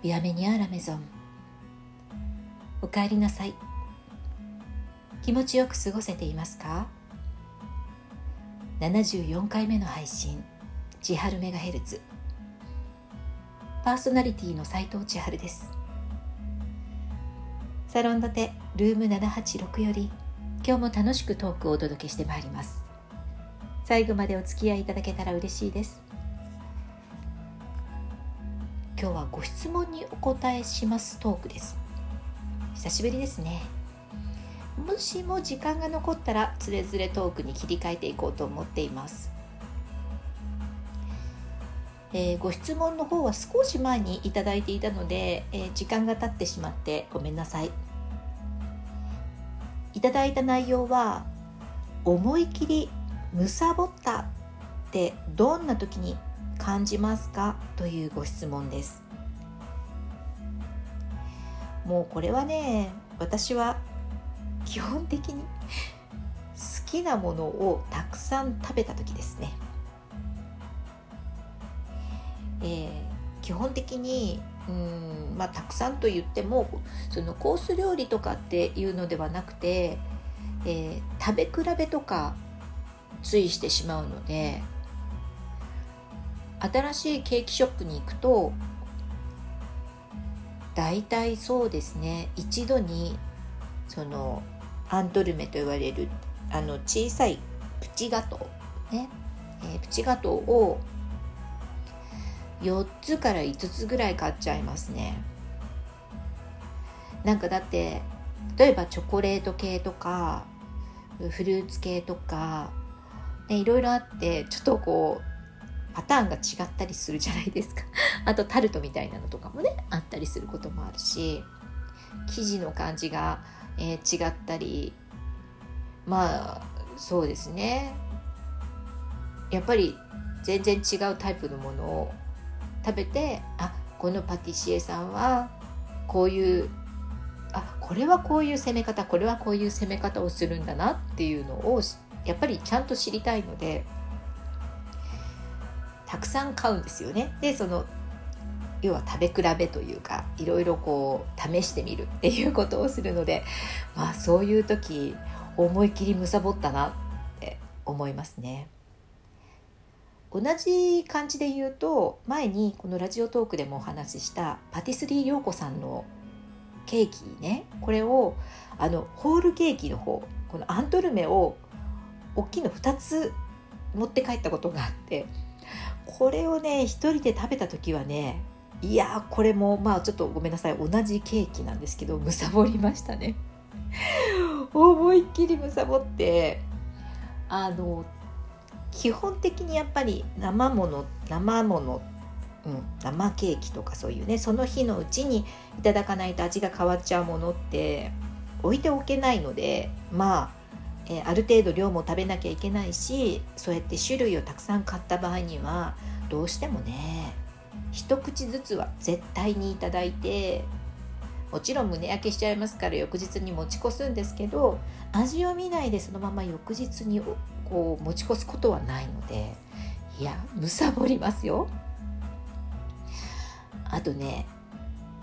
ビアメニアラメゾンおかえりなさい。気持ちよく過ごせていますか？74回目の配信。千春メガヘルツ。パーソナリティの斉藤千春です。サロンドテルーム786より今日も楽しくトークをお届けしてまいります。最後までお付き合いいただけたら嬉しいです。今日はご質問にお答えしますトークです。久しぶりですね。もしも時間が残ったらつれづれトークに切り替えていこうと思っています。えー、ご質問の方は少し前にいただいていたので、えー、時間が経ってしまってごめんなさい。いただいた内容は思い切りむさぼったってどんな時に感じますか？というご質問です。もうこれはね私は基本的に好きなものをたくさん食べた時ですね。えー、基本的にうんまあたくさんと言ってもそのコース料理とかっていうのではなくて、えー、食べ比べとかついしてしまうので新しいケーキショップに行くと大体そうですね一度にそのアントルメと言われるあの小さいプチガトーね、えー、プチガトーを4つから5つぐらい買っちゃいますね。なんかだって例えばチョコレート系とかフルーツ系とか、ね、いろいろあってちょっとこうパターンが違ったりするじゃないですか。あとタルトみたいなのとかもねあったりすることもあるし生地の感じが、えー、違ったりまあそうですね。やっぱり全然違うタイプのものを食べてあこのパティシエさんはこういうあこれはこういう攻め方これはこういう攻め方をするんだなっていうのをやっぱりちゃんと知りたいのでたくさん買うんですよね。でその要は食べ比べというかいろいろこう試してみるっていうことをするのでまあそういう時思い切りむさぼったなって思いますね。同じ感じで言うと前にこのラジオトークでもお話ししたパティスリー涼子さんのケーキねこれをあのホールケーキの方このアントルメを大きいの2つ持って帰ったことがあってこれをね一人で食べた時はねいやこれもまあちょっとごめんなさい同じケーキなんですけどむさぼりましたね。思いっきりむさぼってあの基本的にやっぱり生もの生もの、うん、生ケーキとかそういうねその日のうちにいただかないと味が変わっちゃうものって置いておけないのでまあ、えー、ある程度量も食べなきゃいけないしそうやって種類をたくさん買った場合にはどうしてもね一口ずつは絶対にいただいてもちろん胸焼けしちゃいますから翌日に持ち越すんですけど味を見ないでそのまま翌日にこう持ち越すことはないのでいやむさぼりますよ。あとね、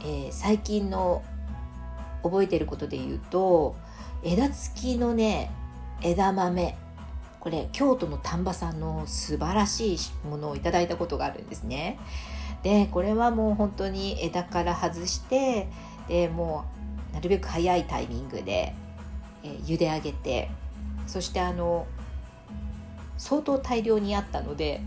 えー、最近の覚えてることで言うと枝付きのね枝豆。これ京都の丹波さんの素晴らしいものをいただいたことがあるんですね。でこれはもう本当に枝から外してでもうなるべく早いタイミングで、えー、茹で上げてそしてあの相当大量にあったので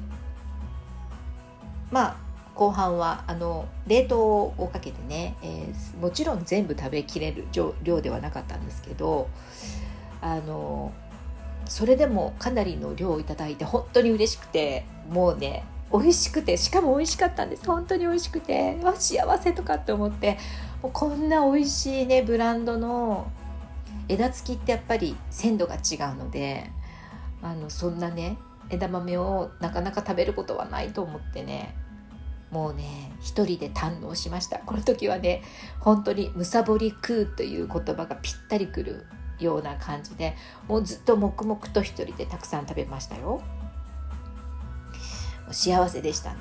まあ後半はあの冷凍をかけてね、えー、もちろん全部食べきれる量ではなかったんですけどあのそれでもかなりの量をいただいて本当に嬉しくてもうね美味しくてしかも美味しかったんです。本当に美味しくてわ幸せとかって思ってもうこんな美味しいねブランドの枝付きってやっぱり鮮度が違うのであのそんなね枝豆をなかなか食べることはないと思ってねもうね一人で堪能しました。この時はね本当に「むさぼり食う」という言葉がぴったりくるような感じでもうずっと黙々と一人でたくさん食べましたよ。幸せでしたね。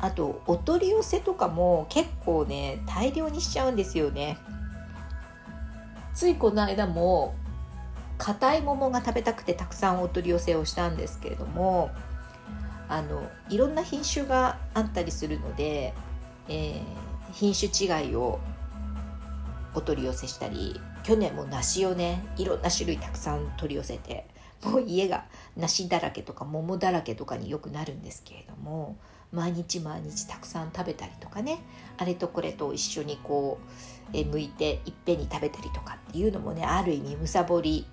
あとお取り寄せとかも結構ね大量にしちゃうんですよね。ついこの間も硬い桃が食べたくてたくさんお取り寄せをしたんですけれどもあのいろんな品種があったりするので、えー、品種違いをお取り寄せしたり去年も梨をねいろんな種類たくさん取り寄せてもう家が梨だらけとか桃だらけとかによくなるんですけれども毎日毎日たくさん食べたりとかねあれとこれと一緒にこう、え剥いていっぺんに食べたりとかっていうのもねある意味むさぼり、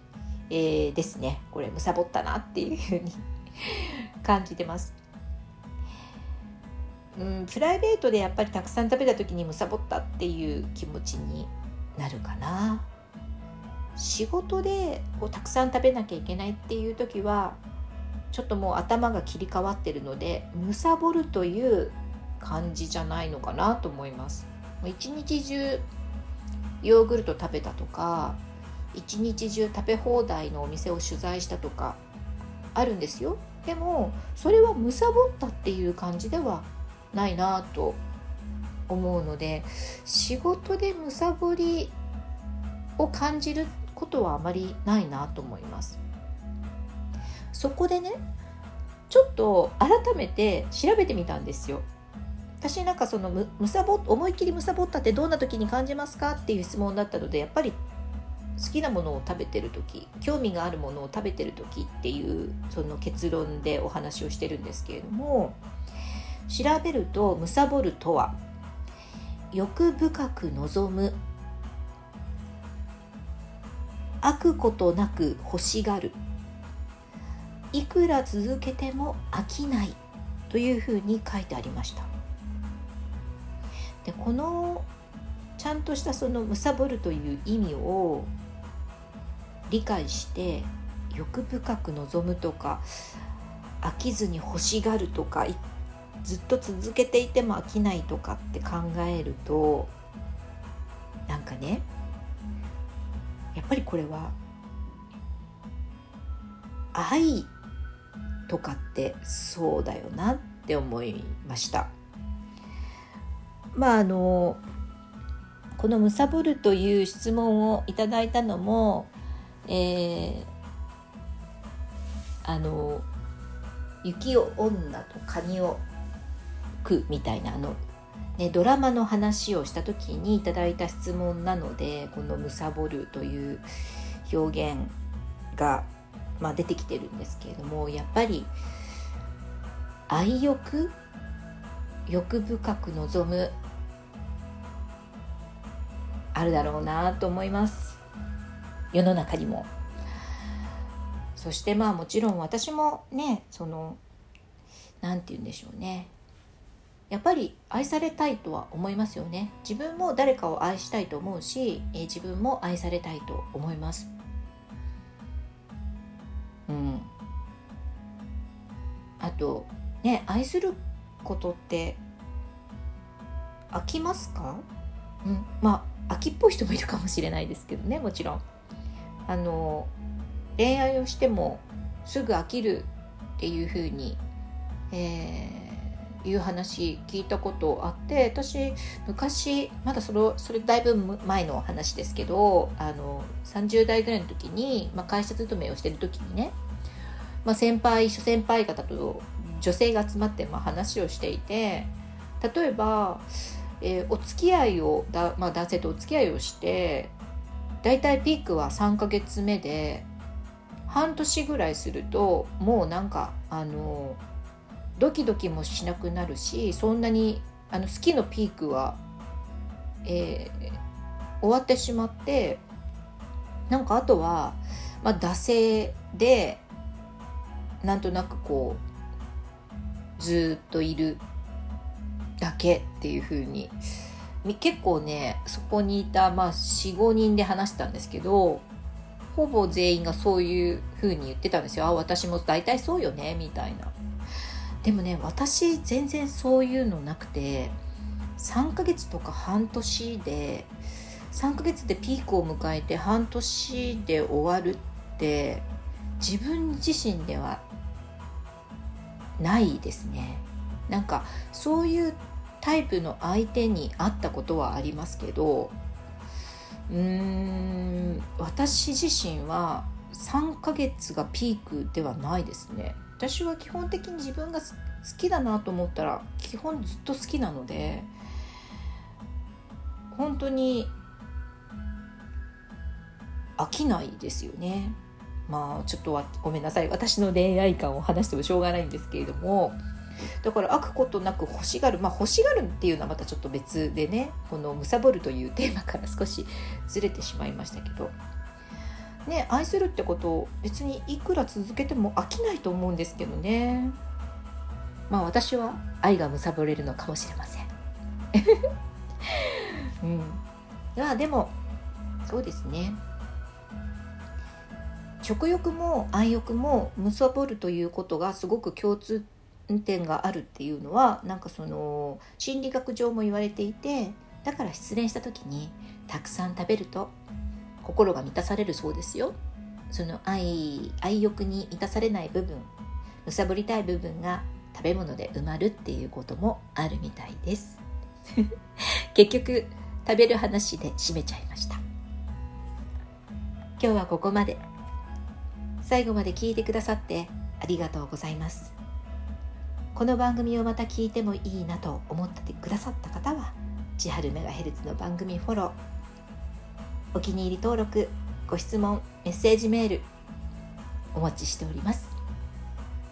えー、ですねこれむさぼったなっていうふうに 感じてます。うん、プライベートでやっぱりたくさん食べた時にむさぼったっていう気持ちになるかな。仕事でこうたくさん食べなきゃいけないっていう時はちょっともう頭が切り替わってるのでむさぼるという感じじゃないのかなと思います。一日中ヨーグルト食べたとか一日中食べ放題のお店を取材したとかあるんですよ。でもそれはむさぼったっていう感じではないなと思うので仕事でむさぼりを感じることはあまりないなと思います。そこでねちょっと改めて調べてみたんですよ。私なんかそのむむさぼ思いっきりむさぼったってどんな時に感じますかっていう質問だったのでやっぱり好きなものを食べてる時興味があるものを食べてる時っていうその結論でお話をしてるんですけれども調べると「むさぼる」とは欲深く望む。飽くことなく欲しがる。いくら続けても飽きない。というふうに書いてありました。でこのちゃんとしたそのむさぼるという意味を理解して欲深く望むとか飽きずに欲しがるとかずっと続けていても飽きないとかって考えるとなんかねやっぱりこれは愛とかってそうだよなって思いました。まああのこの「むさぼる」という質問をいただいたのも、えー、あの雪を女とカニをくみたいなあの、ね、ドラマの話をした時にいただいた質問なのでこの「むさぼる」という表現が、まあ、出てきてるんですけれどもやっぱり愛欲？欲深く望む？あるだろうなと思います。世の中にも。そしてまあもちろん私もねその何て言うんでしょうね。やっぱり愛されたいとは思いますよね。自分も誰かを愛したいと思うし、え、自分も愛されたいと思います。うん。あとね愛することって飽きますか？うん。まあ飽きっぽい人もいるかもしれないですけどねもちろん。あの恋愛をしてもすぐ飽きるっていうふうに、えーいう話聞いたことあって私昔まだそれそれだいぶ前の話ですけどあの30代ぐらいの時に、まあ、会社勤めをしてる時にね、まあ、先輩諸先輩方と女性が集まってまあ話をしていて例えば、えー、お付き合いをだ、まあ、男性とお付き合いをして大体ピークは3ヶ月目で半年ぐらいするともうなんかあのドキドキもしなくなるしそんなにあの好きのピークは、えー、終わってしまってなんかあとは、まあ、惰性でなんとなくこうずっといるだけっていう風に結構ねそこにいた、まあ、45人で話したんですけどほぼ全員がそういう風に言ってたんですよ。あ私も大体そうよねみたいな。でもね私全然そういうのなくて3ヶ月とか半年で3ヶ月でピークを迎えて半年で終わるって自分自身ではないですね。なんかそういうタイプの相手に会ったことはありますけどうーん私自身は3ヶ月がピークではないですね。私は基本的に自分が好きだなと思ったら基本ずっと好きなので本当に飽きないですよね。まあちょっとごめんなさい。私の恋愛観を話してもしょうがないんですけれども。だから飽くことなく欲しがる。まあ欲しがるっていうのはまたちょっと別でねこの「むさぼる」というテーマから少しずれてしまいましたけど。ね愛するってことを別にいくら続けても飽きないと思うんですけどね。まあ私は愛がむさぼれるのかもしれません。うん。まあでもそうですね。食欲も愛欲もむさぼるということがすごく共通点があるっていうのはなんかその心理学上も言われていてだから失恋した時にたくさん食べると心が満たされるそうですよ。その愛愛欲に満たされない部分むさぼりたい部分が食べ物で埋まるっていうこともあるみたいです。結局食べる話で締めちゃいました。今日はここまで。最後まで聞いてくださってありがとうございます。この番組をまた聞いてもいいなと思ってくださった方は千春メガヘルツの番組フォローお気に入り登録ご質問メッセージメールお待ちしております。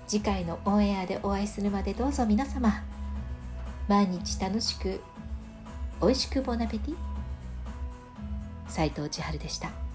次回のオンエアでお会いするまでどうぞ皆様。毎日楽しく美味しくボナペティ。斉藤千春でした。